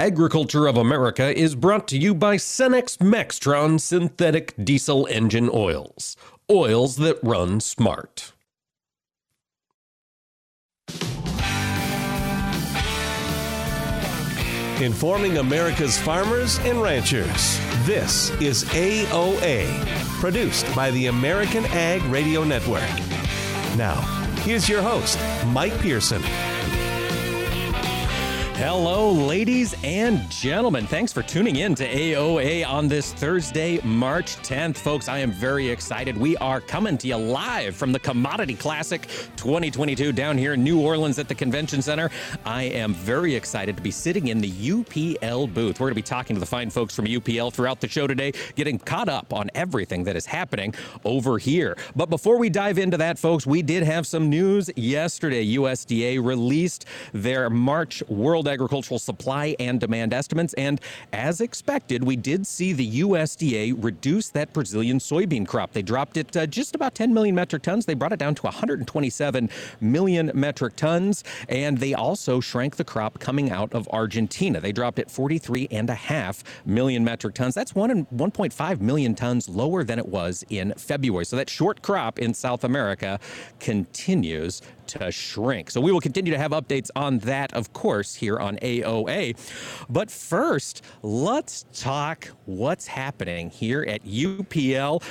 Agriculture of America is brought to you by Cenex Maxtron synthetic diesel engine oils. Oils that run smart. Informing America's farmers and ranchers. This is AOA, produced by the American Ag Radio Network. Now, here's your host, Mike Pearson. Hello, ladies and gentlemen. Thanks for tuning in to AOA on this Thursday, March 10th. Folks, I am very excited. We are coming to you live from the Commodity Classic 2022 down here in New Orleans at the Convention Center. I am very excited to be sitting in the UPL booth. We're going to be talking to the fine folks from UPL throughout the show today, getting caught up on everything that is happening over here. But before we dive into that, folks, we did have some news yesterday. USDA released their March World agricultural supply and demand estimates. And as expected, we did see the USDA reduce that Brazilian soybean crop. They dropped it uh, just about 10 million metric tons. They brought it down to 127 million metric tons. And they also shrank the crop coming out of Argentina. They dropped it 43 and a half million metric tons. That's one and 1.5 million tons lower than it was in February. So that short crop in South America continues to shrink. So we will continue to have updates on that, of course, here on AOA. But first, let's talk what's happening here at UPL.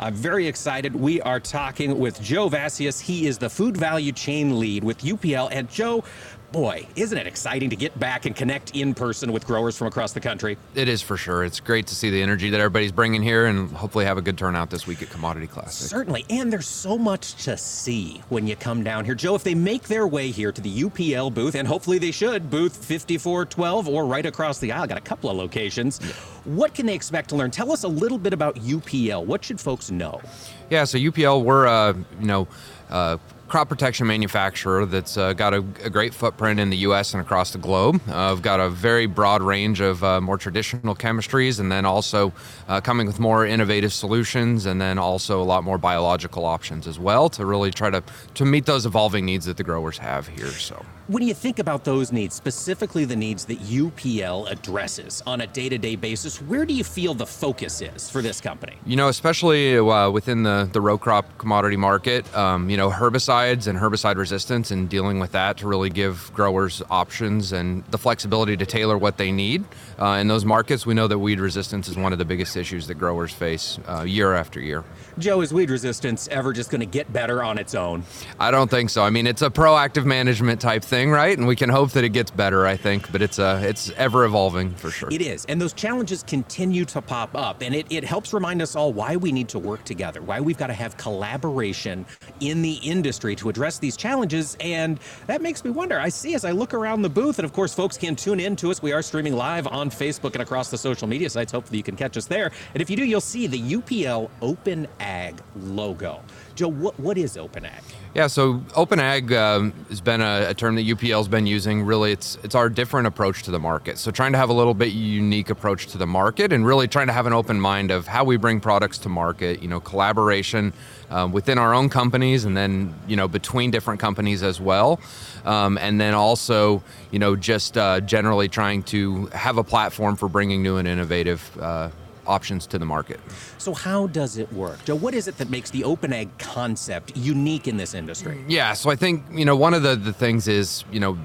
I'm very excited. We are talking with Joe Vassios. He is the food value chain lead with UPL. And Joe, boy, isn't it exciting to get back and connect in person with growers from across the country? It is for sure. It's great to see the energy that everybody's bringing here and hopefully have a good turnout this week at Commodity Classic. Certainly. And there's so much to see when you come down here. Joe, if they make their way here to the UPL booth, and hopefully they should, booth 5412 or right across the aisle, got a couple of locations. Yeah. What can they expect to learn? Tell us a little bit about UPL. What should folks know? Yeah, so UPL, we're, uh, you know, uh, crop protection manufacturer that's uh, got a, a, great footprint in the U.S. and across the globe. Uh, we've got a very broad range of uh, more traditional chemistries, and then also uh, coming with more innovative solutions, and then also a lot more biological options as well to really try to to meet those evolving needs that the growers have here. So when you think about those needs, specifically the needs that UPL addresses on a day to day basis, where do you feel the focus is for this company? You know, especially uh, within the, the row crop commodity market, um, you know, herbicides and herbicide resistance and dealing with that to really give growers options and the flexibility to tailor what they need. Uh, in those markets, we know that weed resistance is one of the biggest issues that growers face uh, year after year. Joe, is weed resistance ever just going to get better on its own? I don't think so. I mean, it's a proactive management type thing, right? And we can hope that it gets better. I think, but it's uh, it's ever evolving for sure. It is, and those challenges continue to pop up, and it it helps remind us all why we need to work together, why we've got to have collaboration in the industry to address these challenges, and that makes me wonder. I see as I look around the booth, and of course, folks can tune in to us. We are streaming live on Facebook and across the social media sites. Hopefully, you can catch us there. And if you do, you'll see the UPL Open Ag logo. Joe, what, what is Open Ag? Yeah, so Open Ag um, has been a, a, term that UPL's been using. Really, it's it's our different approach to the market. So trying to have a little bit unique approach to the market, and really trying to have an open mind of how we bring products to market. You know, collaboration um, within our own companies, and then you know between different companies as well. Um, and then also, you know, just uh, generally trying to have a platform for bringing new and innovative. Uh, options to the market. So, how does it work? Joe, what is it that makes the open ag concept unique in this industry? Yeah, so I think, you know, one of the, the things is, you know,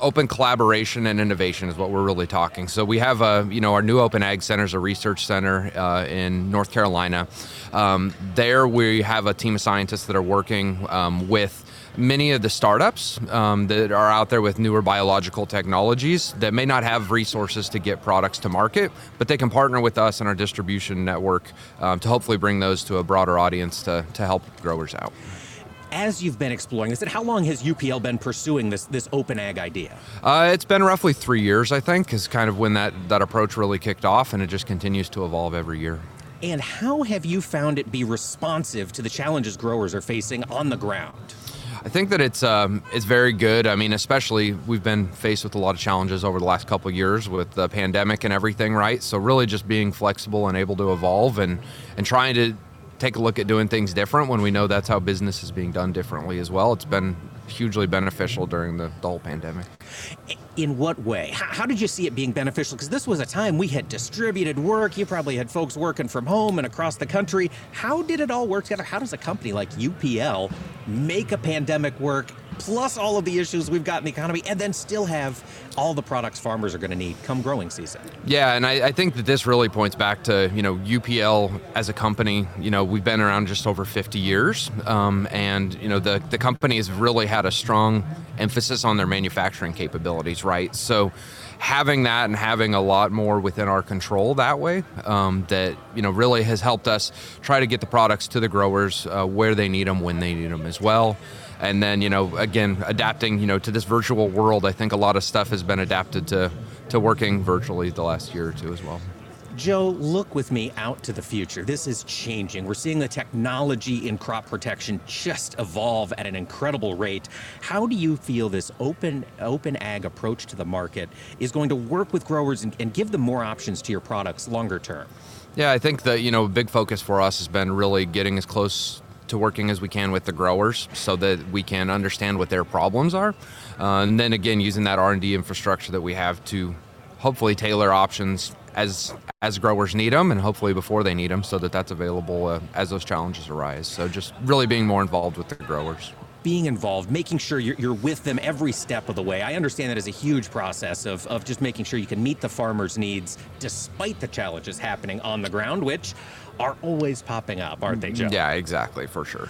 open collaboration and innovation is what we're really talking. So we have a, you know, our new Open Ag Center is a research center uh, in North Carolina. Um, there we have a team of scientists that are working um, with many of the startups um, that are out there with newer biological technologies that may not have resources to get products to market, but they can partner with us and our distribution network um, to hopefully bring those to a broader audience to, to help growers out as you've been exploring this, and how long has UPL been pursuing this this open ag idea? Uh, it's been roughly three years, I think, is kind of when that that approach really kicked off, and it just continues to evolve every year. And how have you found it be responsive to the challenges growers are facing on the ground? I think that it's um, it's very good. I mean, especially we've been faced with a lot of challenges over the last couple of years with the pandemic and everything, right? So really, just being flexible and able to evolve and and trying to take a look at doing things different when we know that's how business is being done differently as well. It's been hugely beneficial during the, the whole pandemic. In what way? How, how did you see it being beneficial? Because this was a time we had distributed work. You probably had folks working from home and across the country. How did it all work together? How does a company like UPL make a pandemic work plus all of the issues we've got in the economy, and then still have all the products farmers are going to need come growing season. Yeah, and I, I, think that this really points back to you know UPL as a company. You know, we've been around just over 50 years, um, and you know the the company has really had a strong emphasis on their manufacturing capabilities, right? So having that and having a lot more within our control that way um, that you know really has helped us try to get the products to the growers uh, where they need them when they need them as well and then you know again adapting you know to this virtual world i think a lot of stuff has been adapted to to working virtually the last year or two as well Joe, look with me out to the future. This is changing. We're seeing the technology in crop protection just evolve at an incredible rate. How do you feel this open open ag approach to the market is going to work with growers and, and give them more options to your products longer term? Yeah, I think that you know big focus for us has been really getting as close to working as we can with the growers so that we can understand what their problems are. Uh, and then again using that r&d infrastructure that we have to hopefully tailor options as as growers need them and hopefully before they need them so that that's available uh, as those challenges arise. So just really being more involved with the growers. Being involved, making sure you're, you're, with them every step of the way. I understand that as a huge process of, of just making sure you can meet the farmer's needs despite the challenges happening on the ground, which are always popping up, aren't they, Joe? Yeah, exactly, for sure.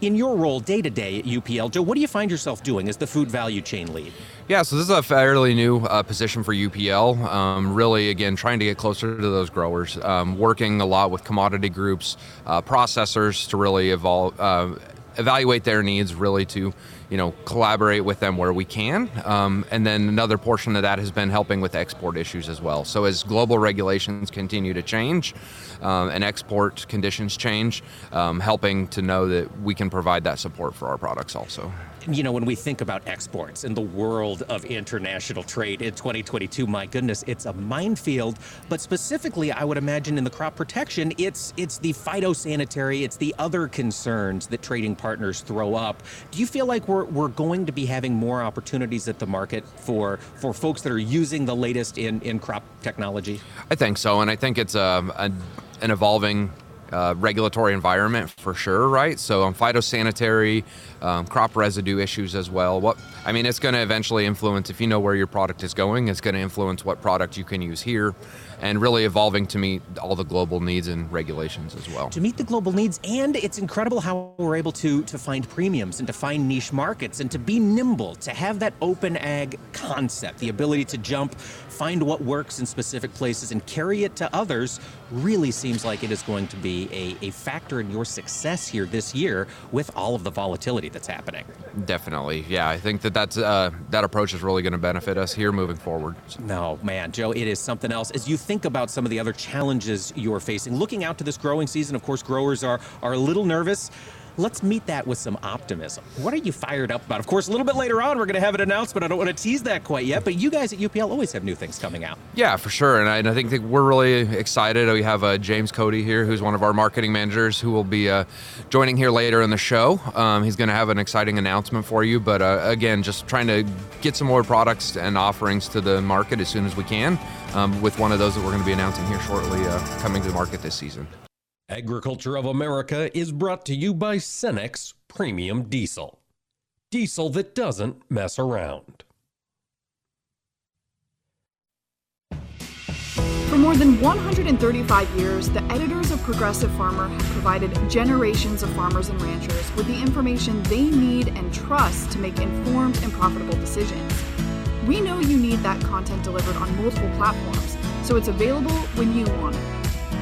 In your role day to day at UPL, Joe, what do you find yourself doing as the food value chain lead? Yeah, so this is a fairly new uh, position for UPL. Um, really, again, trying to get closer to those growers, um, working a lot with commodity groups, uh, processors to really evolve, uh, evaluate their needs, really to you know, collaborate with them where we can. Um, and then another portion of that has been helping with export issues as well. So as global regulations continue to change um, and export conditions change, um, helping to know that we can provide that support for our products also you know, when we think about exports in the world of international trade in 2022, my goodness, it's a minefield. But specifically, I would imagine in the crop protection, it's it's the phytosanitary, it's the other concerns that trading partners throw up. Do you feel like we're, we're going to be having more opportunities at the market for for folks that are using the latest in, in crop technology? I think so, and I think it's um, a, an evolving uh, regulatory environment for sure, right? So on um, phytosanitary, um, crop residue issues as well. What I mean, it's going to eventually influence if you know where your product is going. It's going to influence what product you can use here, and really evolving to meet all the global needs and regulations as well. To meet the global needs, and it's incredible how we're able to to find premiums and to find niche markets and to be nimble, to have that open ag concept, the ability to jump, find what works in specific places, and carry it to others. Really seems like it is going to be a, a factor in your success here this year with all of the volatility that's happening. Definitely, yeah. I think that that's uh, that approach is really going to benefit us here moving forward. No, man, Joe, it is something else. As you think about some of the other challenges you're facing, looking out to this growing season, of course, growers are, are a little nervous. Let's meet that with some optimism. What are you fired up about? Of course, a little bit later on, we're going to have an announcement. I don't want to tease that quite yet, but you guys at UPL always have new things coming out. Yeah, for sure. And I, and I think we're really excited. We have uh, James Coday here, who's one of our marketing managers, who will be uh, joining here later in the show. Um, he's going to have an exciting announcement for you. But uh, again, just trying to get some more products and offerings to the market as soon as we can. Um, with one of those that we're going to be announcing here shortly uh, coming to the market this season. Agriculture of America is brought to you by Cenex Premium Diesel. Diesel that doesn't mess around. For more than 135 years, the editors of Progressive Farmer have provided generations of farmers and ranchers with the information they need and trust to make informed and profitable decisions. We know you need that content delivered on multiple platforms, so it's available when you want it.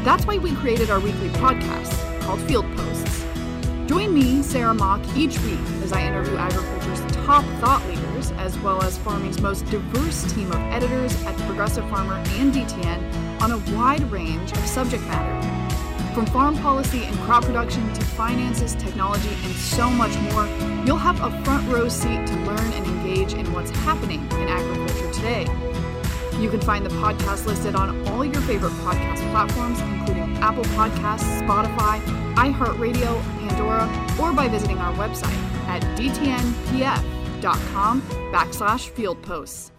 That's why we created our weekly podcast called Field Posts. Join me, Sarah Mock, each week as I interview agriculture's top thought leaders, as well as farming's most diverse team of editors at Progressive Farmer and DTN on a wide range of subject matter. From farm policy and crop production to finances, technology, and so much more, you'll have a front row seat to learn and engage in what's happening in agriculture today. You can find the podcast listed on all your favorite podcast platforms, including Apple Podcasts, Spotify, iHeartRadio, Pandora, or by visiting our website at dtnpf.com backslash field posts.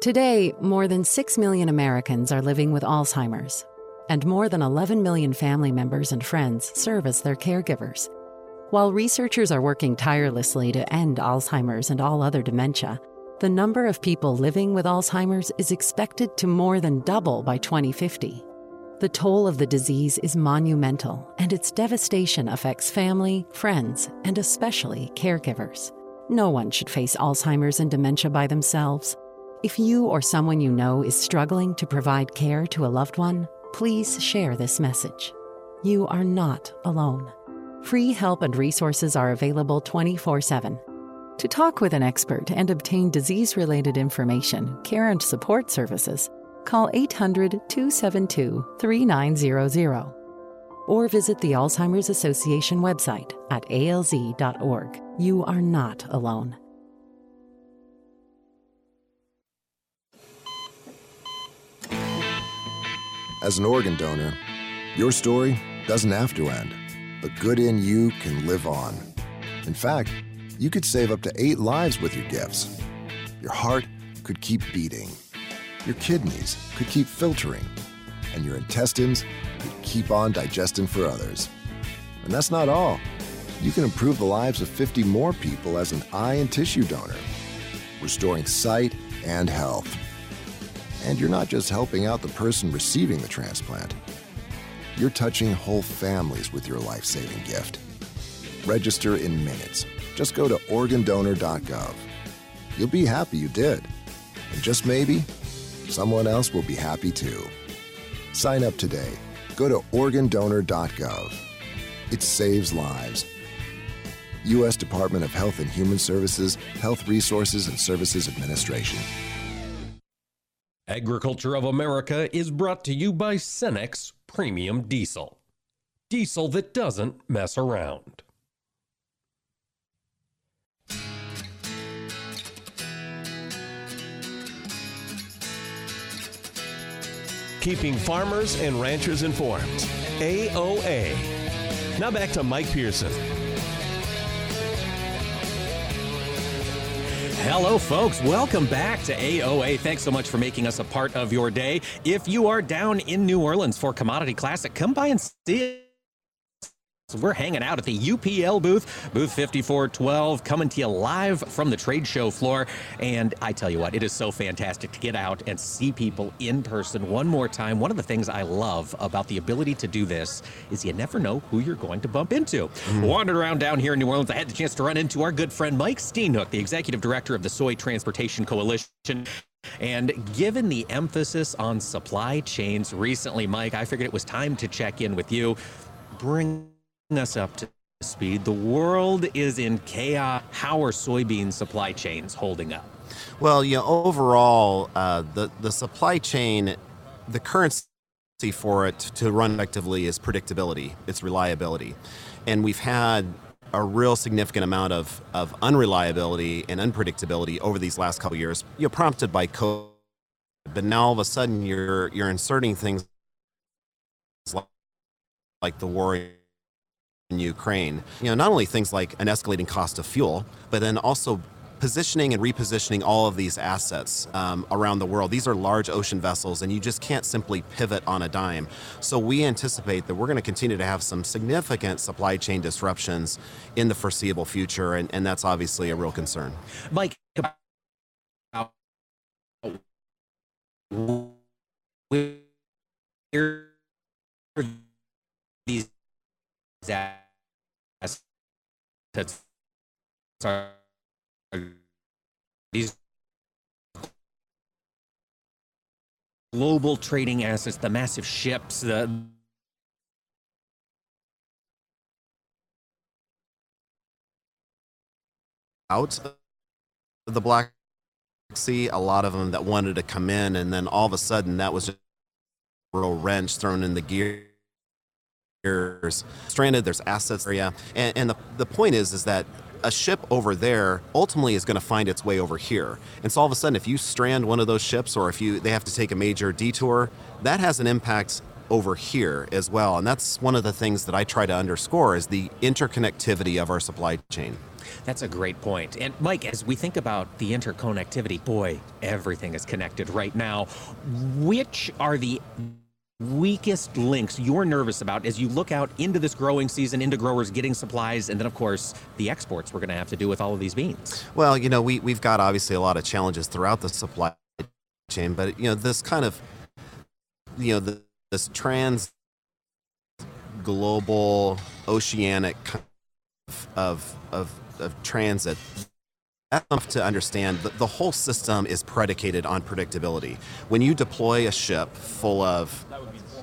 Today, more than 6 million Americans are living with Alzheimer's, and more than 11 million family members and friends serve as their caregivers. While researchers are working tirelessly to end Alzheimer's and all other dementia, the number of people living with Alzheimer's is expected to more than double by 2050. The toll of the disease is monumental, and its devastation affects family, friends, and especially caregivers. No one should face Alzheimer's and dementia by themselves. If you or someone you know is struggling to provide care to a loved one, please share this message. You are not alone. Free help and resources are available 24 7. To talk with an expert and obtain disease related information, care, and support services, call 800 272 3900 or visit the Alzheimer's Association website at alz.org. You are not alone. As an organ donor, your story doesn't have to end. The good in you can live on. In fact, you could save up to eight lives with your gifts. Your heart could keep beating. Your kidneys could keep filtering. And your intestines could keep on digesting for others. And that's not all. You can improve the lives of 50 more people as an eye and tissue donor, restoring sight and health. And you're not just helping out the person receiving the transplant, you're touching whole families with your life saving gift. Register in minutes. Just go to organdonor.gov. You'll be happy you did. And just maybe, someone else will be happy too. Sign up today. Go to organdonor.gov. It saves lives. U.S. Department of Health and Human Services, Health Resources and Services Administration. Agriculture of America is brought to you by Cenex Premium Diesel. Diesel that doesn't mess around. Keeping farmers and ranchers informed. AOA. Now back to Mike Pearson. Hello, folks. Welcome back to AOA. Thanks so much for making us a part of your day. If you are down in New Orleans for Commodity Classic, come by and see it. We're hanging out at the UPL booth, booth 5412, coming to you live from the trade show floor. And I tell you what, it is so fantastic to get out and see people in person one more time. One of the things I love about the ability to do this is you never know who you're going to bump into. Mm. Wandered around down here in New Orleans, I had the chance to run into our good friend Mike Steenhoek, the executive director of the Soy Transportation Coalition. And given the emphasis on supply chains recently, Mike, I figured it was time to check in with you. Bring us up to speed. The world is in chaos. How are soybean supply chains holding up? Well, you know, overall, uh, the the supply chain, the currency for it to run effectively is predictability. It's reliability, and we've had a real significant amount of, of unreliability and unpredictability over these last couple years, you know, prompted by COVID. But now all of a sudden, you're you're inserting things like, like the war in Ukraine. You know, not only things like an escalating cost of fuel, but then also positioning and repositioning all of these assets um, around the world. These are large ocean vessels, and you just can't simply pivot on a dime. So we anticipate that we're going to continue to have some significant supply chain disruptions in the foreseeable future, and, and that's obviously a real concern. Mike, these assets these global trading assets, the massive ships, the out of the Black Sea, a lot of them that wanted to come in, and then all of a sudden that was just a real wrench thrown in the gear stranded there's assets area and, and the, the point is is that a ship over there ultimately is going to find its way over here. And so all of a sudden, if you strand one of those ships, or if you they have to take a major detour, that has an impact over here as well. And that's one of the things that I try to underscore is the interconnectivity of our supply chain. That's a great point. And Mike, as we think about the interconnectivity, boy, everything is connected right now. Which are the weakest links you're nervous about as you look out into this growing season, into growers getting supplies, and then, of course, the exports we're going to have to do with all of these beans? Well, you know, we, we've got obviously a lot of challenges throughout the supply chain, but, you know, this kind of, you know, the, this trans global oceanic of, of, of, of transit to understand that the whole system is predicated on predictability. When you deploy a ship full of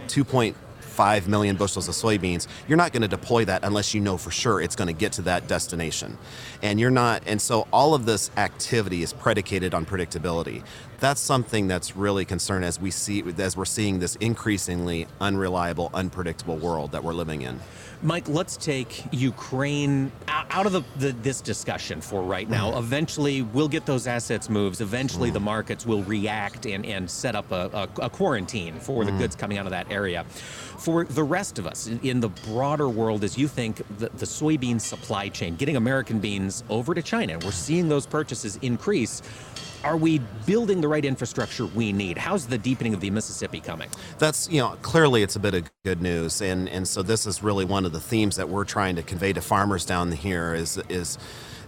2.5 million bushels of soybeans, you're not going to deploy that unless you know for sure it's going to get to that destination. And you're not, and so all of this activity is predicated on predictability. That's something that's really concerned as we see, as we're seeing this increasingly unreliable, unpredictable world that we're living in. Mike, let's take Ukraine out of the, the, this discussion for right now. Mm-hmm. Eventually, we'll get those assets moves. Eventually, mm-hmm. the markets will react and, and set up a, a, a quarantine for mm-hmm. the goods coming out of that area. For the rest of us in the broader world, as you think the, the soybean supply chain, getting American beans over to China, we're seeing those purchases increase are we building the right infrastructure we need? How's the deepening of the Mississippi coming? That's, you know, clearly it's a bit of good news. And, and so this is really one of the themes that we're trying to convey to farmers down here is, is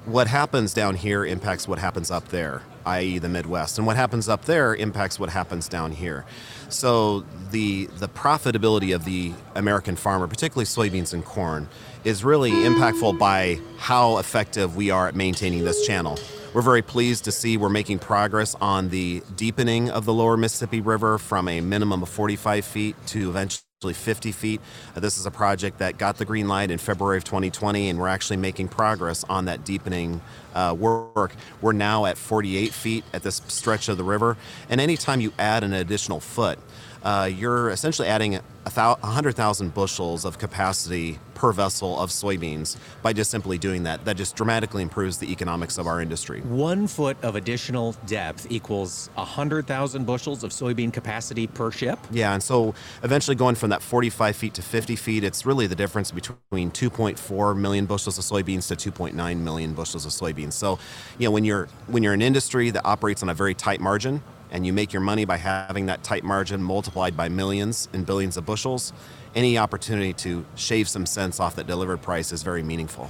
what happens down here impacts what happens up there, i.e., the Midwest. And what happens up there impacts what happens down here. So the, the profitability of the American farmer, particularly soybeans and corn, is really impactful by how effective we are at maintaining this channel. We're very pleased to see we're making progress on the deepening of the lower Mississippi River from a minimum of 45 feet to eventually 50 feet. Uh, this is a project that got the green light in February of 2020, and we're actually making progress on that deepening uh, work. We're now at 48 feet at this stretch of the river, and anytime you add an additional foot, uh, you're essentially adding 100,000 bushels of capacity per vessel of soybeans by just simply doing that. That just dramatically improves the economics of our industry. One foot of additional depth equals 100,000 bushels of soybean capacity per ship? Yeah, and so eventually going from that 45 feet to 50 feet, it's really the difference between 2.4 million bushels of soybeans to 2.9 million bushels of soybeans. So, you know, when you're when you're an industry that operates on a very tight margin, and you make your money by having that tight margin multiplied by millions and billions of bushels, any opportunity to shave some cents off that delivered price is very meaningful.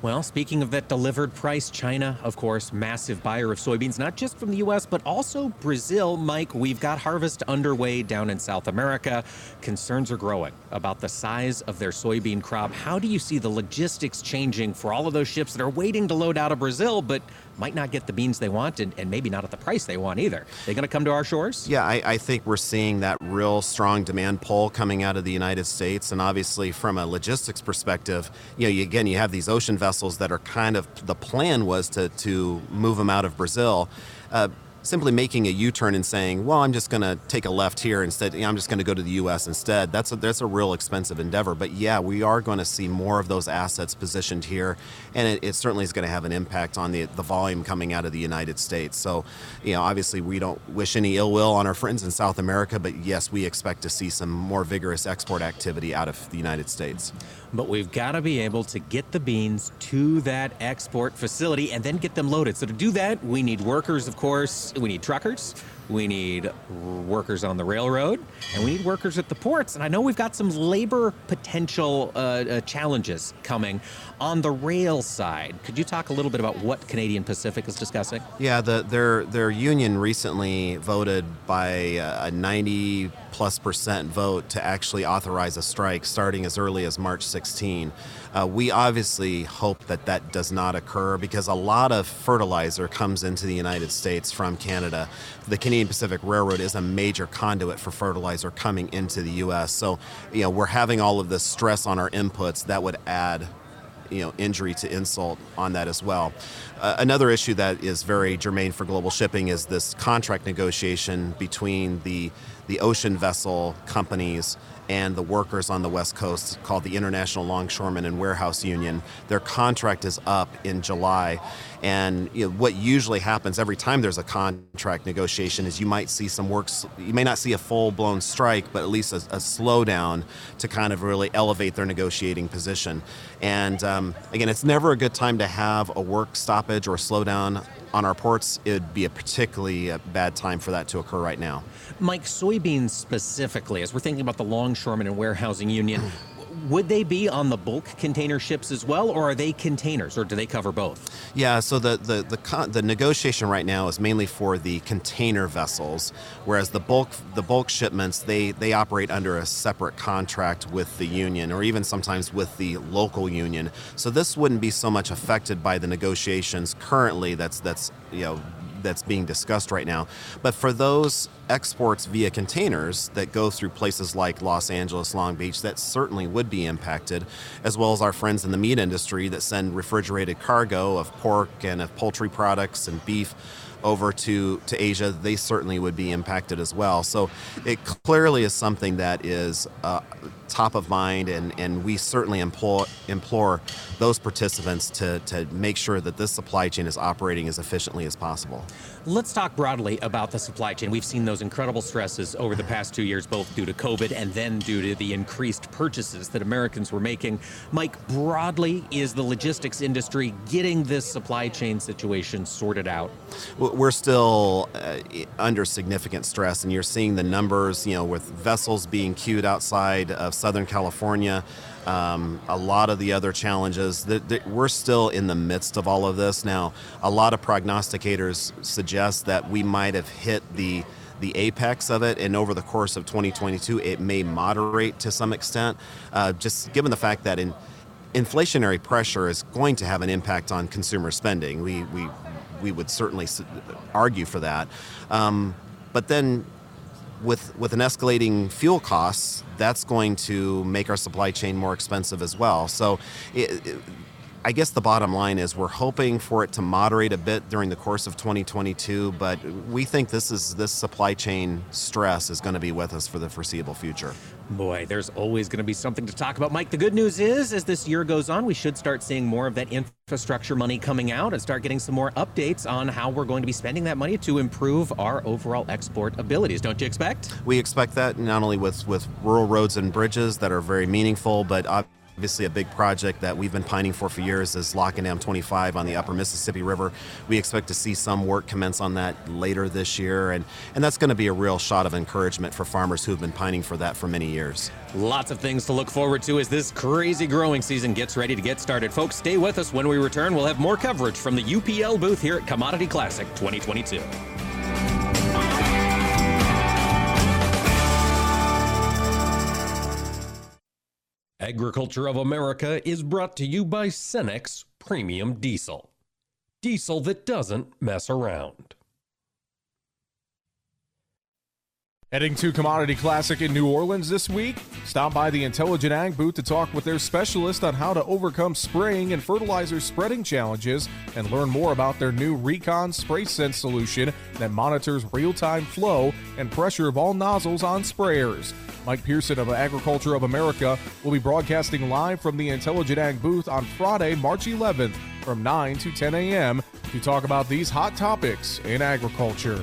Well, speaking of that delivered price, China, of course, massive buyer of soybeans, not just from the U.S., but also Brazil. Mike, we've got harvest underway down in South America. Concerns are growing about the size of their soybean crop. How do you see the logistics changing for all of those ships that are waiting to load out of Brazil, but might not get the beans they want and, and maybe not at the price they want either? They going to come to our shores? Yeah, I, I think we're seeing that real strong demand pull coming out of the United States. And obviously, from a logistics perspective, you know, you, again, you have these ocean vessels that are kind of the plan was to to move them out of Brazil. Uh, simply making a U-turn and saying, "Well, I'm just going to take a left here instead. You know, I'm just going to go to the U.S. instead." That's a, that's a real expensive endeavor. But yeah, we are going to see more of those assets positioned here, and it, it certainly is going to have an impact on the the volume coming out of the United States. So, you know, obviously we don't wish any ill will on our friends in South America, but yes, we expect to see some more vigorous export activity out of the United States but we've got to be able to get the beans to that export facility and then get them loaded. So to do that, we need workers, of course, we need truckers, we need workers on the railroad, and we need workers at the ports. And I know we've got some labor potential uh, uh, challenges coming on the rail side. Could you talk a little bit about what Canadian Pacific is discussing? Yeah, the, their their union recently voted by a 90 plus percent vote to actually authorize a strike starting as early as March 16. Uh, we obviously hope that that does not occur because a lot of fertilizer comes into the United States from Canada. The Canadian Pacific Railroad is a major conduit for fertilizer coming into the U.S. So, you know, we're having all of this stress on our inputs that would add you know injury to insult on that as well. Uh, another issue that is very germane for global shipping is this contract negotiation between the the ocean vessel companies and the workers on the West Coast called the International Longshoremen and Warehouse Union. Their contract is up in July. And you know, what usually happens every time there's a contract negotiation is you might see some works, you may not see a full blown strike, but at least a, a slowdown to kind of really elevate their negotiating position. And um, again, it's never a good time to have a work stoppage or slowdown on our ports. It would be a particularly uh, bad time for that to occur right now. Mike, soybeans specifically, as we're thinking about the longshoremen and warehousing union, would they be on the bulk container ships as well, or are they containers, or do they cover both? Yeah, so the the the, con- the negotiation right now is mainly for the container vessels, whereas the bulk the bulk shipments they they operate under a separate contract with the union, or even sometimes with the local union. So this wouldn't be so much affected by the negotiations currently. That's that's you know that's being discussed right now. But for those exports via containers that go through places like Los Angeles, Long Beach, that certainly would be impacted, as well as our friends in the meat industry that send refrigerated cargo of pork and of poultry products and beef over to, to Asia, they certainly would be impacted as well. So it clearly is something that is uh, top of mind, and, and we certainly implore, implore those participants to, to make sure that this supply chain is operating as efficiently as possible. Let's talk broadly about the supply chain. We've seen those incredible stresses over the past two years, both due to COVID and then due to the increased purchases that Americans were making. Mike, broadly, is the logistics industry getting this supply chain situation sorted out? We're still uh, under significant stress, and you're seeing the numbers, you know, with vessels being queued outside of Southern California. Um, a lot of the other challenges that, that, we're still in the midst of all of this. Now a lot of prognosticators suggest that we might have hit the the apex of it and over the course of 2022 it may moderate to some extent. Uh, just given the fact that in inflationary pressure is going to have an impact on consumer spending we we we would certainly argue for that. Um, but then with with an escalating fuel costs, that's going to make our supply chain more expensive as well. So, it, it, I guess the bottom line is we're hoping for it to moderate a bit during the course of 2022, but we think this is this supply chain stress is going to be with us for the foreseeable future. Boy, there's always going to be something to talk about. Mike, the good news is, as this year goes on, we should start seeing more of that infrastructure money coming out and start getting some more updates on how we're going to be spending that money to improve our overall export abilities. Don't you expect? We expect that not only with, with rural roads and bridges that are very meaningful, but Obviously, a big project that we've been pining for for years is Lock and Dam 25 on the upper Mississippi River. We expect to see some work commence on that later this year, and, and that's going to be a real shot of encouragement for farmers who've been pining for that for many years. Lots of things to look forward to as this crazy growing season gets ready to get started. Folks, stay with us. When we return, we'll have more coverage from the UPL booth here at Commodity Classic 2022. Agriculture of America is brought to you by Cenex Premium Diesel. Diesel that doesn't mess around. Heading to Commodity Classic in New Orleans this week? Stop by the Intelligent Ag booth to talk with their specialist on how to overcome spraying and fertilizer spreading challenges and learn more about their new Recon Spray Sense solution that monitors real time flow and pressure of all nozzles on sprayers. Mike Pearson of Agriculture of America will be broadcasting live from the Intelligent Ag booth on Friday, March 11th from 9 to 10 a.m. to talk about these hot topics in agriculture.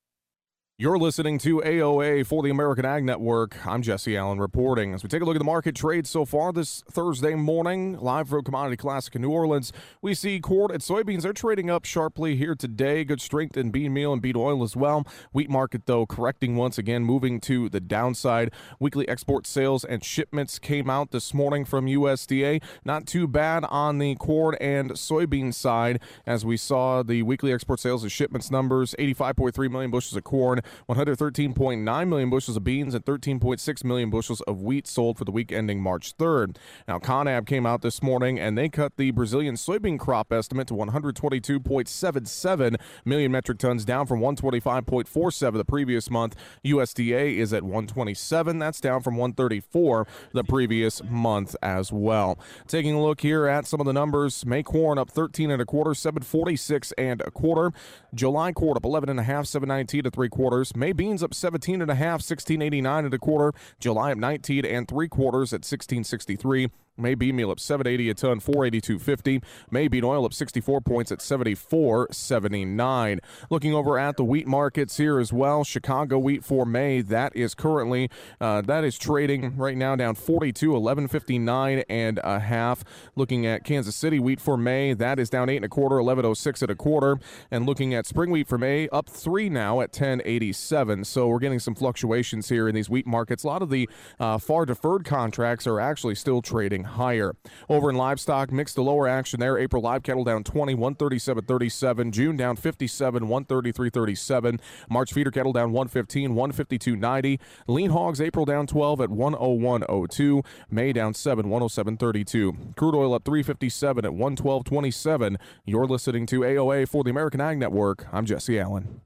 You're listening to AOA for the American Ag Network. I'm Jesse Allen reporting. As we take a look at the market trade so far this Thursday morning, live from Commodity Classic in New Orleans, we see corn and soybeans are trading up sharply here today. Good strength in bean meal and bean oil as well. Wheat market, though, correcting once again, moving to the downside. Weekly export sales and shipments came out this morning from USDA. Not too bad on the corn and soybean side, as we saw the weekly export sales and shipments numbers 85.3 million bushels of corn. 113.9 million bushels of beans and 13.6 million bushels of wheat sold for the week ending March 3rd. Now, Conab came out this morning and they cut the Brazilian soybean crop estimate to 122.77 million metric tons, down from 125.47 the previous month. USDA is at 127. That's down from 134 the previous month as well. Taking a look here at some of the numbers, May corn up 13 and a quarter, 746 and a quarter. July corn up 11 and a half, 719 to three quarters. May beans up 17 and a half, 1689 and a quarter. July up 19 and three quarters at 1663. May bean meal up 780 a ton, 482.50. May bean oil up 64 points at 74.79. Looking over at the wheat markets here as well, Chicago wheat for May that is currently uh, that is trading right now down 42, 11.59 and a half. Looking at Kansas City wheat for May that is down eight and a quarter, 11.06 at a quarter. And looking at spring wheat for May up three now at 10.87. So we're getting some fluctuations here in these wheat markets. A lot of the uh, far deferred contracts are actually still trading higher. Over in livestock, mixed to lower action there. April live cattle down 20, 137.37. June down 57, 133.37. March feeder cattle down 115, 152.90. Lean hogs April down 12 at 101.02. May down 7, 107.32. Crude oil up 357 at 112.27. You're listening to AOA for the American Ag Network. I'm Jesse Allen.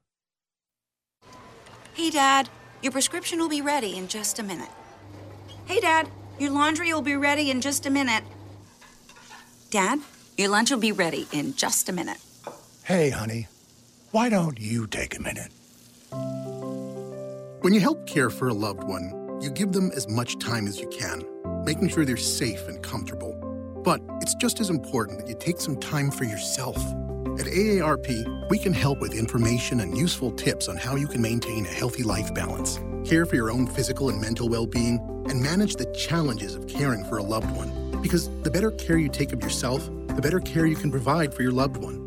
Hey, Dad. Your prescription will be ready in just a minute. Hey, Dad. Your laundry will be ready in just a minute. Dad, your lunch will be ready in just a minute. Hey, honey, why don't you take a minute? When you help care for a loved one, you give them as much time as you can, making sure they're safe and comfortable. But it's just as important that you take some time for yourself. At AARP, we can help with information and useful tips on how you can maintain a healthy life balance, care for your own physical and mental well being and manage the challenges of caring for a loved one. Because the better care you take of yourself, the better care you can provide for your loved one.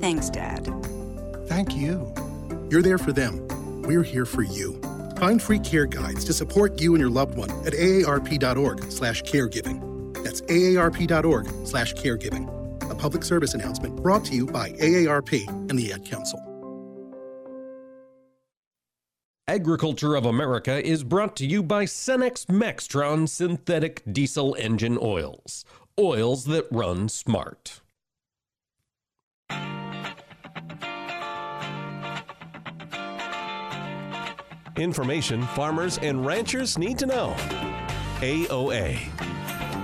Thanks, Dad. Thank you. You're there for them. We're here for you. Find free care guides to support you and your loved one at aarp.org/caregiving. That's aarp.org/caregiving. A public service announcement brought to you by AARP and the Ad Council. Agriculture of America is brought to you by Cenex Maxtron synthetic diesel engine oils. Oils that run smart. Information farmers and ranchers need to know. AOA.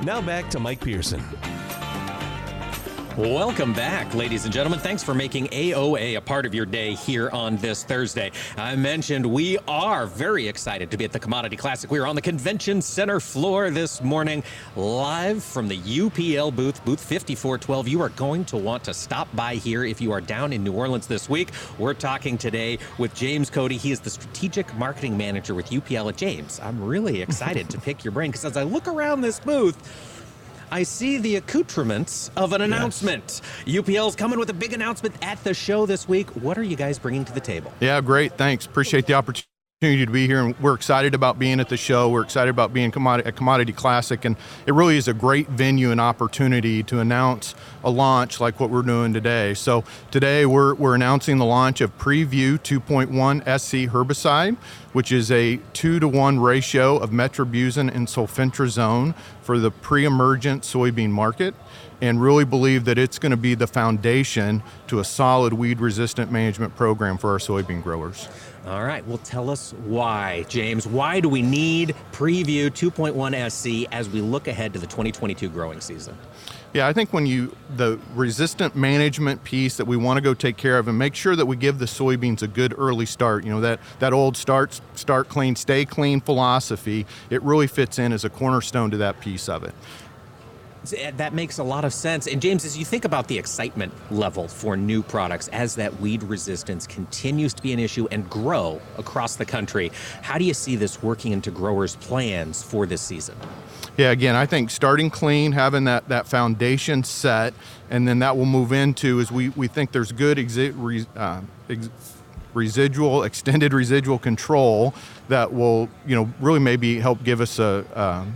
Now back to Mike Pearson. Welcome back, ladies and gentlemen. Thanks for making AOA a part of your day here on this Thursday. I mentioned we are very excited to be at the Commodity Classic. We are on the convention center floor this morning, live from the UPL booth, booth 5412. You are going to want to stop by here if you are down in New Orleans this week. We're talking today with James Coday. He is the strategic marketing manager with UPL at James. I'm really excited to pick your brain because as I look around this booth, I see the accoutrements of an announcement. Yes. UPL's coming with a big announcement at the show this week. What are you guys bringing to the table? Yeah, great. Thanks. Appreciate the opportunity to be here and we're excited about being at the show we're excited about being commodity, commodity classic and it really is a great venue and opportunity to announce a launch like what we're doing today so today we're, we're announcing the launch of preview 2.1 sc herbicide which is a two to one ratio of metribuzin and sulfentrazone for the pre-emergent soybean market and really believe that it's going to be the foundation to a solid weed resistant management program for our soybean growers. All right, well, tell us why, James. Why do we need Preview 2.1 SC as we look ahead to the 2022 growing season? Yeah, I think when you, the resistant management piece that we want to go take care of and make sure that we give the soybeans a good early start, you know, that, that old start, start clean, stay clean philosophy, it really fits in as a cornerstone to that piece of it. That makes a lot of sense. And James, as you think about the excitement level for new products as that weed resistance continues to be an issue and grow across the country, how do you see this working into growers' plans for this season? Yeah, again, I think starting clean, having that, that foundation set, and then that will move into is we, we think there's good exi- uh, ex- residual, extended residual control that will, you know, really maybe help give us a, a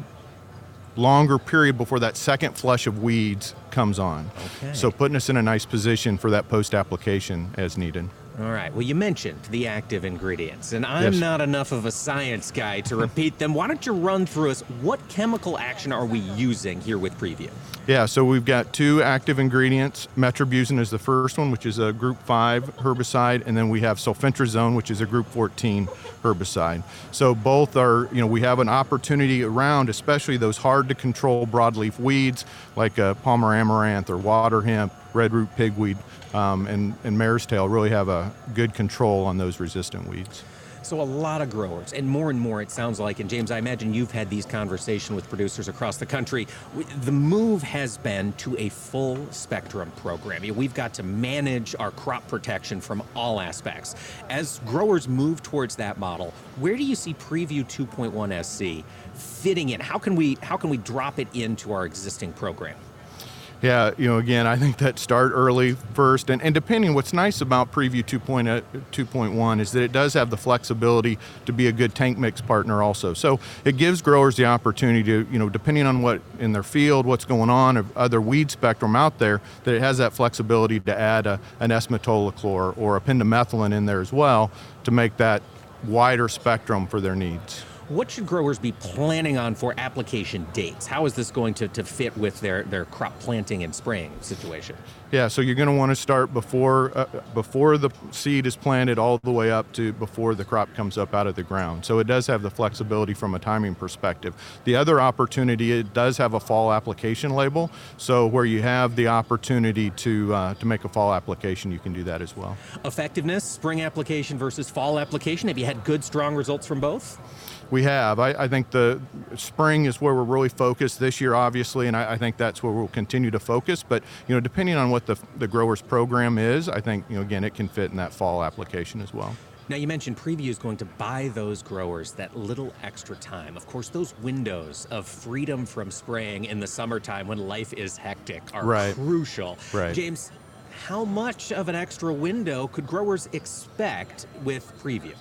longer period before that second flush of weeds comes on. Okay. So putting us in a nice position for that post application as needed. All right. Well, you mentioned the active ingredients, and I'm yes. not enough of a science guy to repeat them. Why don't you run through us? What chemical action are we using here with Preview? Yeah, so we've got two active ingredients. Metribuzin is the first one, which is a group 5 herbicide, and then we have sulfentrazone, which is a group 14 herbicide. So both are, you know, we have an opportunity around, especially those hard to control broadleaf weeds like uh, Palmer amaranth or water hemp, red root pigweed um, and, and mare's tail really have a good control on those resistant weeds. So a lot of growers, and more and more it sounds like, and James, I imagine you've had these conversations with producers across the country. The move has been to a full spectrum program. We've got to manage our crop protection from all aspects. As growers move towards that model, where do you see Preview 2.1 SC fitting in? How can we how can we drop it into our existing program? Yeah, you know, again, I think that start early first, and, and depending, what's nice about Preview 2.1 uh, is that it does have the flexibility to be a good tank mix partner also. So it gives growers the opportunity to, you know, depending on what in their field, what's going on, other weed spectrum out there, that it has that flexibility to add a, an S-metolachlor or a pendimethalin in there as well to make that wider spectrum for their needs. What should growers be planning on for application dates? How is this going to, to fit with their, their crop planting and spraying situation? Yeah, so you're going to want to start before uh, before the seed is planted all the way up to before the crop comes up out of the ground. So it does have the flexibility from a timing perspective. The other opportunity, it does have a fall application label. So where you have the opportunity to uh, to make a fall application, you can do that as well. Effectiveness, spring application versus fall application. Have you had good, strong results from both? We have. I, I, think the spring is where we're really focused this year, obviously, and I, I, think that's where we'll continue to focus. But you know, depending on what the the growers program is, I think you know again it can fit in that fall application as well. Now, you mentioned Preview is going to buy those growers that little extra time. Of course, those windows of freedom from spraying in the summertime when life is hectic are right. crucial. Right. James, how much of an extra window could growers expect with Preview?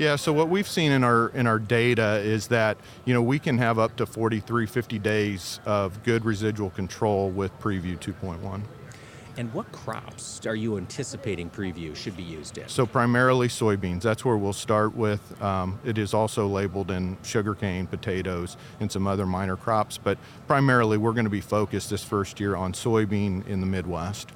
Yeah, so what we've seen in our in our data is that you know we can have up to 43, 50 days of good residual control with Preview 2.1. And what crops are you anticipating Preview should be used in? So primarily soybeans. That's where we'll start with. Um, it is also labeled in sugarcane, potatoes, and some other minor crops, but primarily we're going to be focused this first year on soybean in the Midwest.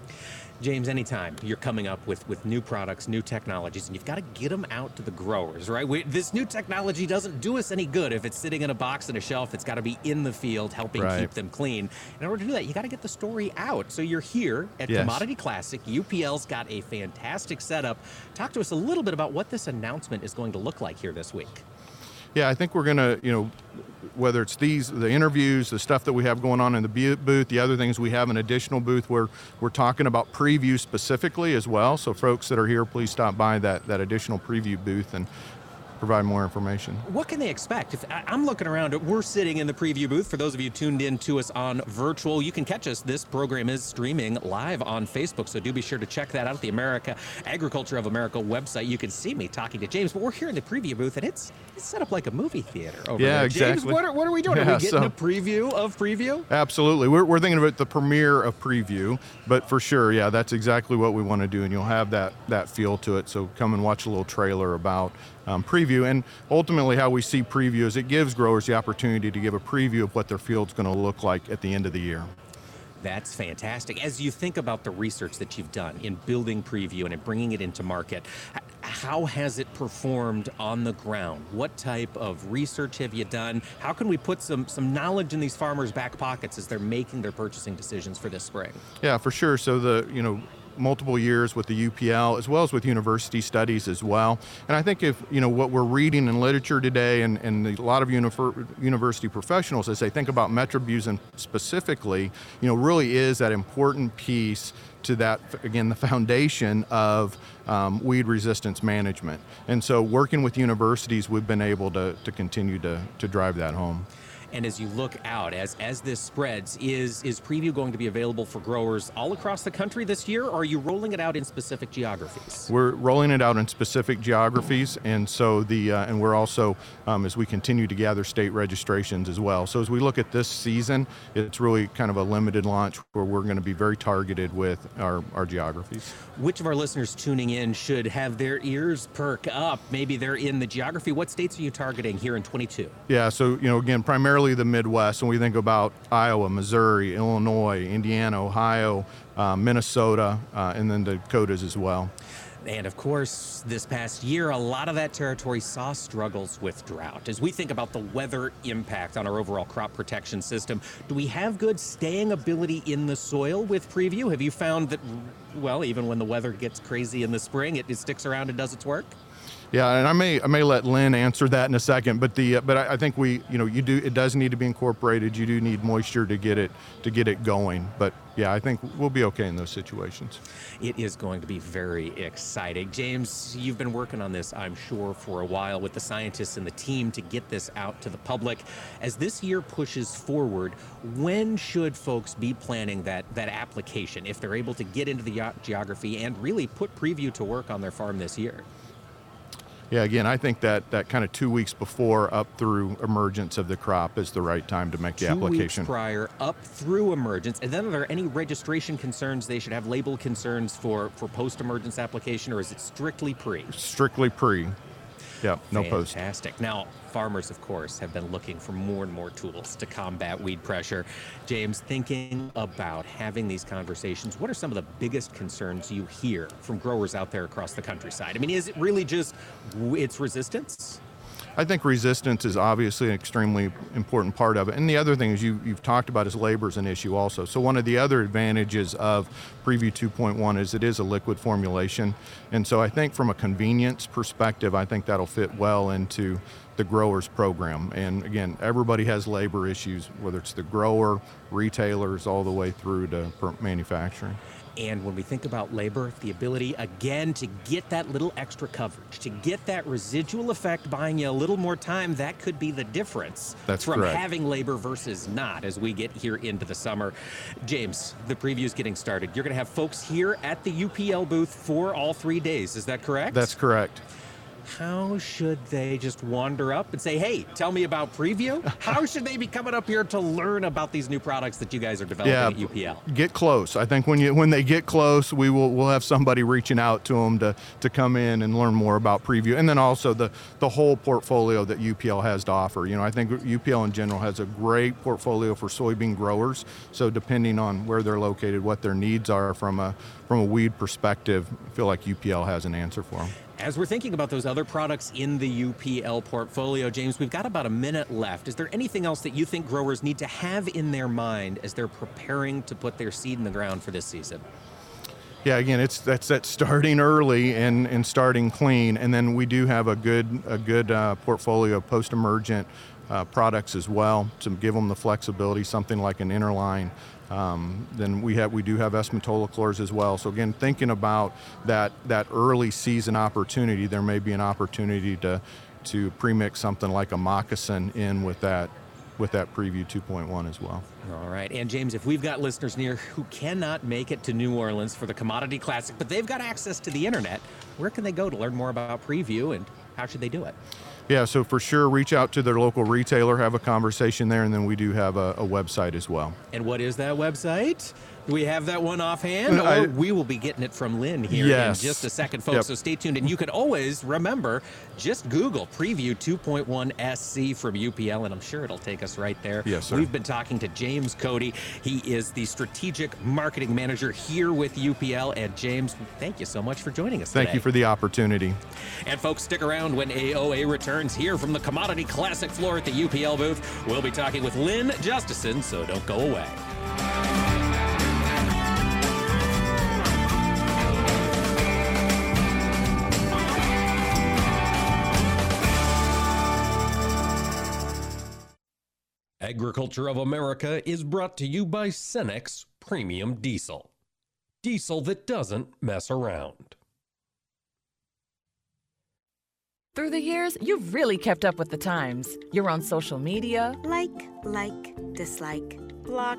James, anytime you're coming up with, with new products, new technologies, and you've got to get them out to the growers, right? We, this new technology doesn't do us any good if it's sitting in a box and a shelf. It's got to be in the field helping right. keep them clean. In order to do that, you got to get the story out. So you're here at yes. Commodity Classic. UPL's got a fantastic setup. Talk to us a little bit about what this announcement is going to look like here this week. Yeah, I think we're going to, you know, whether it's these, the interviews, the stuff that we have going on in the booth, the other things we have an additional booth where we're talking about preview specifically as well. So folks that are here, please stop by that, that additional preview booth and provide more information. What can they expect? If I'm looking around, we're sitting in the preview booth. For those of you tuned in to us on virtual, you can catch us. This program is streaming live on Facebook, so do be sure to check that out. The America Agriculture of America website. You can see me talking to James, but we're here in the preview booth, and it's, it's set up like a movie theater over yeah, there. exactly. James, what are, what are we doing? Yeah, are we getting so, a preview of preview? Absolutely. We're, we're thinking about the premiere of preview, but for sure, yeah, that's exactly what we want to do, and you'll have that that feel to it. So come and watch a little trailer about um, preview. And ultimately, how we see preview is it gives growers the opportunity to give a preview of what their field's going to look like at the end of the year. That's fantastic. As you think about the research that you've done in building preview and in bringing it into market, how has it performed on the ground? What type of research have you done? How can we put some some knowledge in these farmers' back pockets as they're making their purchasing decisions for this spring? Yeah, for sure. So the you know multiple years with the UPL as well as with university studies as well. And I think if you know what we're reading in literature today, and, and a lot of univer- university professionals as they think about metribuzin specifically, you know, really is that important piece to that again the foundation of um, weed resistance management. And so working with universities, we've been able to, to continue to, to drive that home. And as you look out, as as this spreads, is is preview going to be available for growers all across the country this year, or are you rolling it out in specific geographies? We're rolling it out in specific geographies, and so the uh, and we're also um, as we continue to gather state registrations as well. So as we look at this season, it's really kind of a limited launch where we're going to be very targeted with our our geographies. Which of our listeners tuning in should have their ears perk up? Maybe they're in the geography. What states are you targeting here in 22? Yeah, so you know again primarily the Midwest when we think about Iowa, Missouri, Illinois, Indiana, Ohio, uh, Minnesota, uh, and then the Dakotas as well. And of course, this past year, a lot of that territory saw struggles with drought. As we think about the weather impact on our overall crop protection system, do we have good staying ability in the soil with Preview? Have you found that, well, even when the weather gets crazy in the spring, it, it sticks around and does its work? Yeah, and I may I may let Lynn answer that in a second, but the uh, but I, I, think we you know you do it does need to be incorporated. You do need moisture to get it to get it going. But yeah, I think we'll be okay in those situations. It is going to be very exciting, James. You've been working on this, I'm sure, for a while with the scientists and the team to get this out to the public. As this year pushes forward, when should folks be planning that that application if they're able to get into the geography and really put preview to work on their farm this year? Yeah, again, I think that that kind of two weeks before up through emergence of the crop is the right time to make the two application. Weeks prior, up through emergence, and then are there any registration concerns? They should have label concerns for for post emergence application, or is it strictly pre? Strictly pre. Yeah, no Fantastic. post. Fantastic. Now, farmers, of course, have been looking for more and more tools to combat weed pressure. James, thinking about having these conversations, what are some of the biggest concerns you hear from growers out there across the countryside? I mean, is it really just its resistance? I think resistance is obviously an extremely important part of it. And the other thing is you, you've talked about is labor is an issue also. So one of the other advantages of Preview 2.1 is it is a liquid formulation. And so I think from a convenience perspective, I think that'll fit well into the growers program. And again, everybody has labor issues, whether it's the grower, retailers, all the way through to manufacturing. And when we think about labor, the ability again to get that little extra coverage, to get that residual effect buying you a little more time, that could be the difference That's from correct. having labor versus not as we get here into the summer. James, the preview is getting started. You're going to have folks here at the UPL booth for all three days. Is that correct? That's correct how should they just wander up and say, hey, tell me about preview? How should they be coming up here to learn about these new products that you guys are developing yeah, at UPL? Get close. I think when you when they get close, we will we'll have somebody reaching out to them to, to come in and learn more about preview. And then also the, the whole portfolio that UPL has to offer. You know, I think UPL in general has a great portfolio for soybean growers. So depending on where they're located, what their needs are from a from a weed perspective, I feel like UPL has an answer for them. As we're thinking about those other products in the UPL portfolio, James, we've got about a minute left. Is there anything else that you think growers need to have in their mind as they're preparing to put their seed in the ground for this season? Yeah, again, it's that's that starting early and, and starting clean, and then we do have a good a good uh, portfolio of post-emergent uh, products as well to give them the flexibility. Something like an interline um, then we have we do have S-metolachlors as well. So again, thinking about that that early season opportunity, there may be an opportunity to to premix something like a moccasin in with that with that preview 2.1 as well. All right. And James, if we've got listeners near who cannot make it to New Orleans for the Commodity Classic, but they've got access to the internet, where can they go to learn more about preview and how should they do it? Yeah, so for sure, reach out to their local retailer, have a conversation there, and then we do have a, a website as well. And what is that website? Do we have that one offhand? Or I- we will be getting it from Lynn here Yes. in just a second, folks. Yep. So stay tuned. And you can always remember just Google Preview 2.1 SC from UPL, and I'm sure it'll take us right there. Yes, sir. We've been talking to James Coday. He is the strategic marketing manager here with UPL. And James, thank you so much for joining us Thank today. you for the opportunity. And folks, stick around when AOA returns here from the Commodity Classic floor at the UPL booth. We'll be talking with Lynn Justesen, so don't go away. Agriculture of America is brought to you by Cenex Premium Diesel. Diesel that doesn't mess around. Through the years, you've really kept up with the times. You're on social media. Like, like, dislike, block.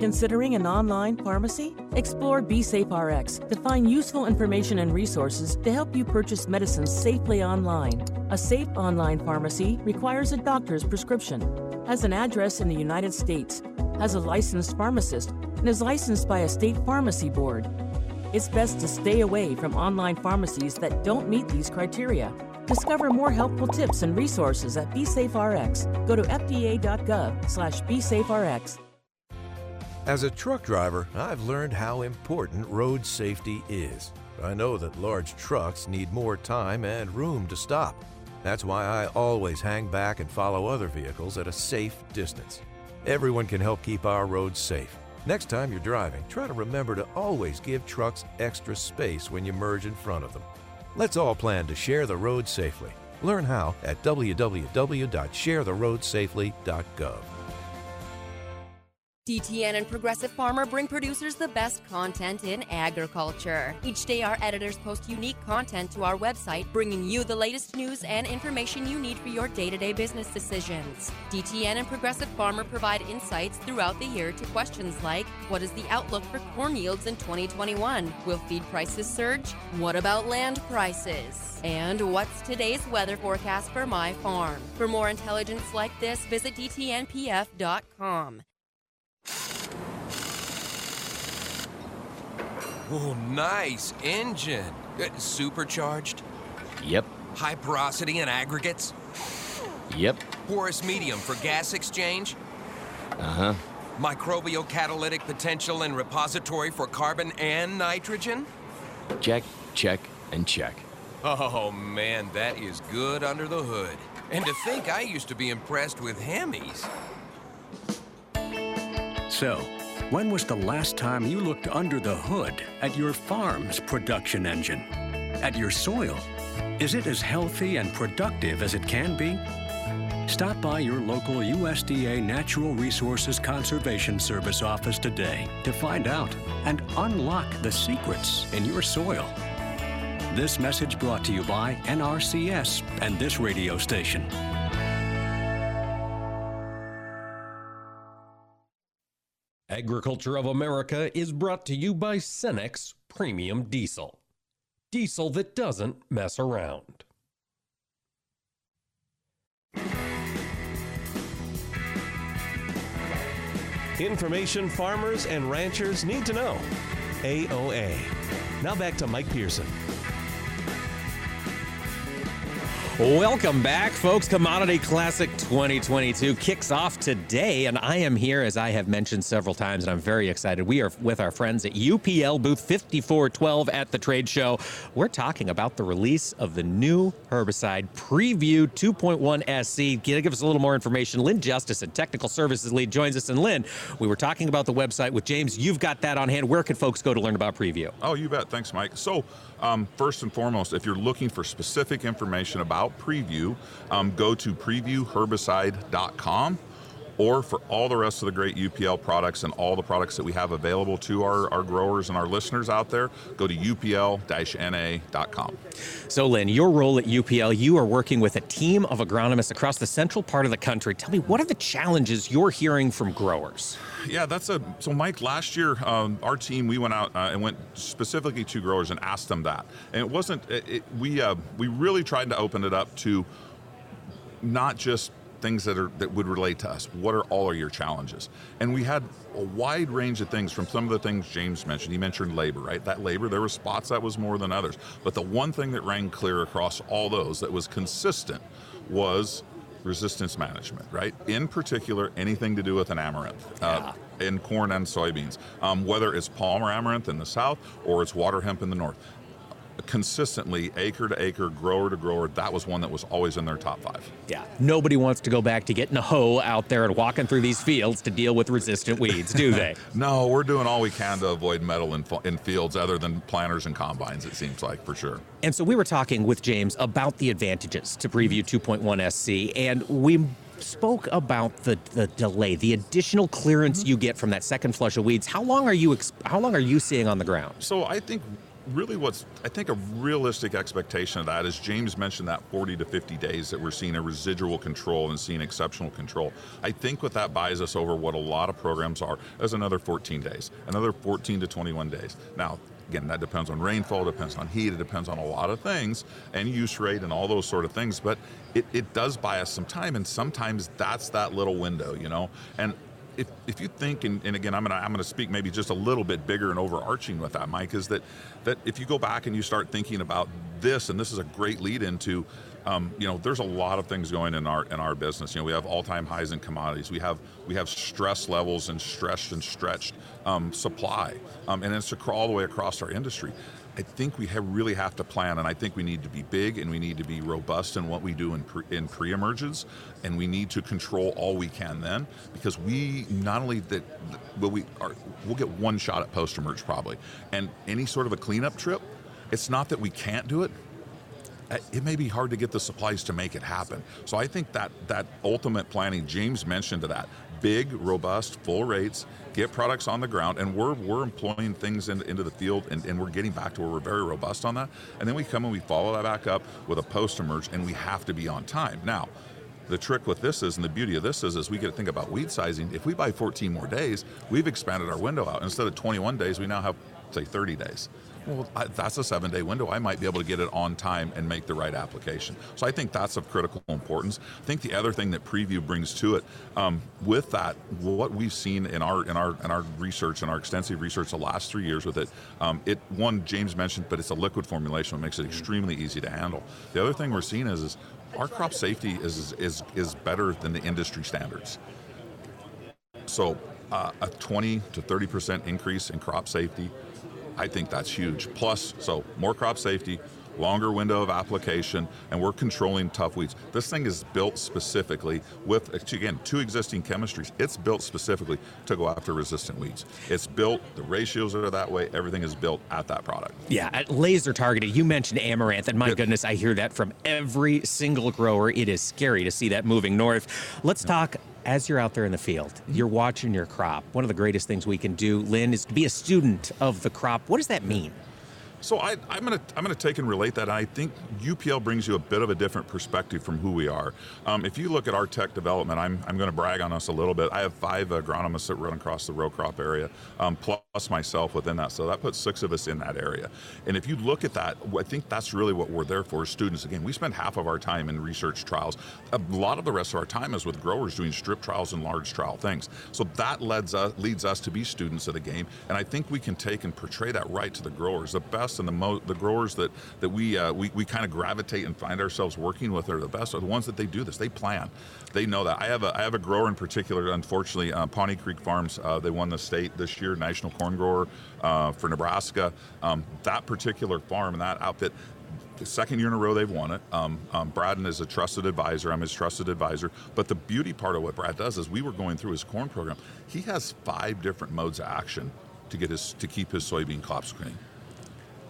Considering an online pharmacy? Explore BeSafeRx to find useful information and resources to help you purchase medicines safely online. A safe online pharmacy requires a doctor's prescription, has an address in the United States, has a licensed pharmacist, and is licensed by a state pharmacy board. It's best to stay away from online pharmacies that don't meet these criteria. Discover more helpful tips and resources at BeSafeRx. Go to fda.gov slash BeSafeRx. As a truck driver, I've learned how important road safety is. I know that large trucks need more time and room to stop. That's why I always hang back and follow other vehicles at a safe distance. Everyone can help keep our roads safe. Next time you're driving, try to remember to always give trucks extra space when you merge in front of them. Let's all plan to share the road safely. Learn how at www.sharetheroadsafely.gov. DTN and Progressive Farmer bring producers the best content in agriculture. Each day, our editors post unique content to our website, bringing you the latest news and information you need for your day to day business decisions. DTN and Progressive Farmer provide insights throughout the year to questions like What is the outlook for corn yields in 2021? Will feed prices surge? What about land prices? And what's today's weather forecast for my farm? For more intelligence like this, visit DTNPF.com. Oh, nice engine. Uh, supercharged? Yep. High porosity and aggregates? Yep. Porous medium for gas exchange? Uh huh. Microbial catalytic potential and repository for carbon and nitrogen? Check, check, and check. Oh man, that is good under the hood. And to think I used to be impressed with Hemis. So, when was the last time you looked under the hood at your farm's production engine? At your soil? Is it as healthy and productive as it can be? Stop by your local USDA Natural Resources Conservation Service office today to find out and unlock the secrets in your soil. This message brought to you by NRCS and this radio station. Agriculture of America is brought to you by Cenex Premium Diesel. Diesel that doesn't mess around. Information farmers and ranchers need to know. AOA. Now back to Mike Pearson. Welcome back, folks. Commodity Classic 2022 kicks off today, and I am here, as I have mentioned several times, and I'm very excited. We are with our friends at UPL booth 5412 at the trade show. We're talking about the release of the new herbicide Preview 2.1 SC. Can you give us a little more information. Lynn Justesen, Technical Services Lead, joins us. And Lynn, we were talking about the website with James. You've got that on hand. Where can folks go to learn about Preview? Oh, you bet. Thanks, Mike. So, um, first and foremost, if you're looking for specific information about Preview, um, go to previewherbicide.com or for all the rest of the great UPL products and all the products that we have available to our, our growers and our listeners out there, go to upl-na.com. So, Lynn, your role at UPL, you are working with a team of agronomists across the central part of the country. Tell me, what are the challenges you're hearing from growers? Yeah, that's a so Mike. Last year, um, our team we went out uh, and went specifically to growers and asked them that, and it wasn't. It, it, we uh, we really tried to open it up to not just things that are that would relate to us. What are all of your challenges? And we had a wide range of things from some of the things James mentioned. He mentioned labor, right? That labor, there were spots that was more than others. But the one thing that rang clear across all those that was consistent was resistance management, right? In particular, anything to do with an amaranth. Uh, in corn and soybeans, um, whether it's Palmer amaranth in the south or it's water hemp in the north consistently acre to acre, grower to grower, that was one that was always in their top five. Yeah. Nobody wants to go back to getting a hoe out there and walking through these fields to deal with resistant weeds, do they? no, we're doing all we can to avoid metal in, in fields other than planters and combines, it seems like, for sure. And so we were talking with James about the advantages to Preview 2.1 SC, and we spoke about the, the delay, the additional clearance mm-hmm. you get from that second flush of weeds. How long are you how long are you seeing on the ground? So I think really what's I think a realistic expectation of that is James mentioned that 40 to 50 days that we're seeing a residual control and seeing exceptional control. I think what that buys us over what a lot of programs are is another 14 days, another 14 to 21 days. Now, again, that depends on rainfall, depends on heat, it depends on a lot of things, and use rate and all those sort of things. But it, it does buy us some time, and sometimes that's that little window, you know. And if, if you think, and, and, again, I'm gonna I'm gonna speak maybe just a little bit bigger and overarching with that, Mike, is that that if you go back and you start thinking about this, and this is a great lead into, um, you know, there's a lot of things going in our in our business. You know, we have all-time highs in commodities. We have we have stress levels and stretched and stretched um, supply, um, and it's all the way across our industry. I think we have really have to plan, and I think we need to be big and we need to be robust in what we do in pre, in pre-emergence, and we need to control all we can then, because we not only that, but we are we'll get one shot at post-emerge probably, and any sort of a cleanup trip, it's not that we can't do it, uh, it may be hard to get the supplies to make it happen. So I think that that ultimate planning, James mentioned to that, big, robust, full rates, get products on the ground, and we're we're employing things in, into the field, and, and we're getting back to where we're very robust on that. And then we come and we follow that back up with a post emerge, and we have to be on time. Now, the trick with this is, and the beauty of this is, is we get to think about weed sizing. If we buy 14 more days, we've expanded our window out. Instead of 21 days, we now have say 30 days well, I, that's a seven day window. I might be able to get it on time and make the right application. So I think that's of critical importance. I think the other thing that Preview brings to it, um, with that, what we've seen in our in our in our research and our extensive research the last three years with it, um, it one James mentioned, but it's a liquid formulation, which makes it extremely easy to handle. The other thing we're seeing is, is our crop safety is is is better than the industry standards. So uh, a 20 to 30 percent increase in crop safety I think that's huge. Plus, so more crop safety, longer window of application, and we're controlling tough weeds. This thing is built specifically with, again, two existing chemistries. It's built specifically to go after resistant weeds. It's built, the ratios are that way, everything is built at that product. Yeah, at laser targeted. You mentioned amaranth, and my goodness, I hear that from every single grower. It is scary to see that moving north. Let's talk as you're out there in the field, mm-hmm. you're watching your crop. One of the greatest things we can do, Lynn, is to be a student of the crop. What does that mean? So I, am going to I'm going to take and relate that. I think UPL brings you a bit of a different perspective from who we are. Um, if you look at our tech development, I'm, I'm going to brag on us a little bit. I have five agronomists that run across the row crop area, um, plus myself within that. So that puts six of us in that area. And if you look at that, I think that's really what we're there for. Students, again, we spend half of our time in research trials. A lot of the rest of our time is with growers doing strip trials and large trial things. So that leads us leads us to be students of the game. And I think we can take and portray that right to the growers. The best best and the mo- the growers that that we uh, we, we kind of gravitate and find ourselves working with are the best are the ones that they do this. They plan. They know that. I have a I have a grower in particular. Unfortunately, uh, Pawnee Creek Farms. Uh, they won the state this year, national corn grower uh, for Nebraska. Um, that particular farm and that outfit the second year in a row they've won it. Um, um, Braden is a trusted advisor. I'm his trusted advisor. But the beauty part of what Brad does is we were going through his corn program. He has five different modes of action to get his to keep his soybean crops green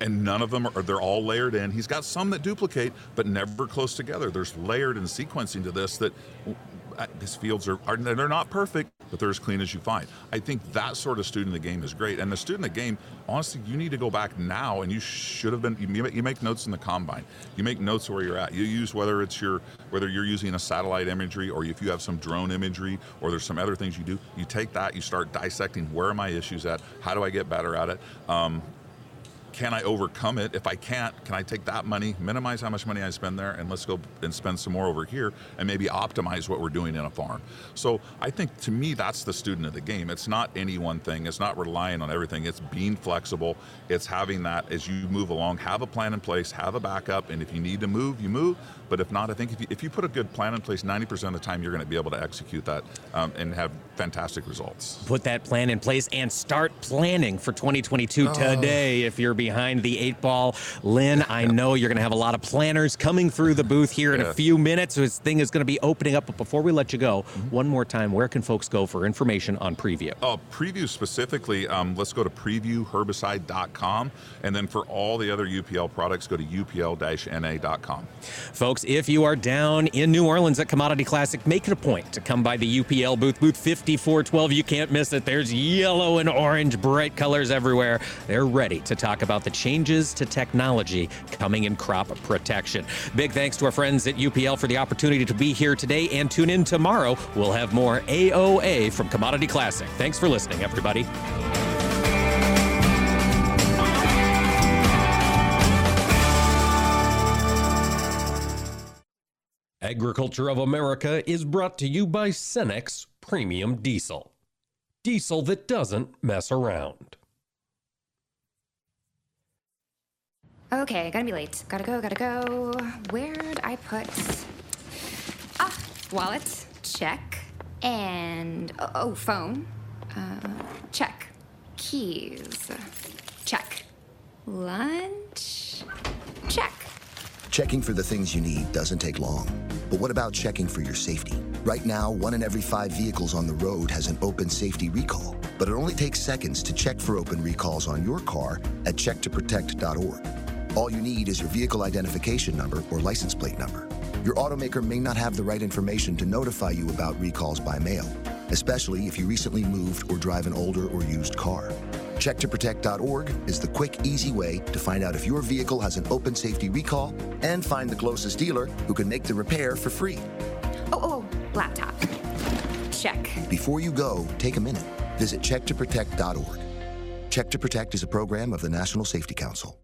and none of them are they're all layered in. He's got some that duplicate but never close together. There's layered and sequencing to this that his fields are, are, they're not perfect but they're as clean as you find. I think that sort of student of the game is great. And the student of the game honestly you need to go back now and you should have been you make notes in the combine. You make notes where you're at. You use whether it's your whether you're using a satellite imagery or if you have some drone imagery or there's some other things you do you take that you start dissecting where are my issues at how do i get better at it? Um, can I overcome it? If I can't, can I take that money, minimize how much money I spend there, and let's go and spend some more over here and maybe optimize what we're doing in a farm? So I think to me, that's the student of the game. It's not any one thing, it's not relying on everything, it's being flexible, it's having that as you move along, have a plan in place, have a backup, and if you need to move, you move. But if not, I think if you, if you put a good plan in place, 90% of the time you're going to be able to execute that um, and have fantastic results. Put that plan in place and start planning for 2022 oh. today if you're behind the eight ball. Lynn, I know you're going to have a lot of planners coming through the booth here in yeah. a few minutes. So This thing is going to be opening up. But before we let you go, mm-hmm. one more time, where can folks go for information on preview? Oh, preview specifically, um, let's go to previewherbicide.com. And then for all the other UPL products, go to upl-na.com. Folks, folks, if you are down in New Orleans at Commodity Classic, make it a point to come by the UPL booth, booth 5412. You can't miss it. There's yellow and orange, bright colors everywhere. They're ready to talk about the changes to technology coming in crop protection. Big thanks to our friends at UPL for the opportunity to be here today and tune in tomorrow. We'll have more AOA from Commodity Classic. Thanks for listening, everybody. Agriculture of America is brought to you by Cenex Premium Diesel. Diesel that doesn't mess around. Okay, gotta be late. Gotta go, gotta go. Where'd I put. Ah, wallet. Check. And. Oh, oh phone. Uh, check. Keys. Check. Lunch. Check. Checking for the things you need doesn't take long. But what about checking for your safety? Right now, one in every five vehicles on the road has an open safety recall. But it only takes seconds to check for open recalls on your car at checktoprotect.org. All you need is your vehicle identification number or license plate number. Your automaker may not have the right information to notify you about recalls by mail, especially if you recently moved or drive an older or used car. Checktoprotect.org is the quick, easy way to find out if your vehicle has an open safety recall and find the closest dealer who can make the repair for free. Oh, oh, laptop. Check. Before you go, take a minute. Visit checktoprotect.org. Check to Protect is a program of the National Safety Council.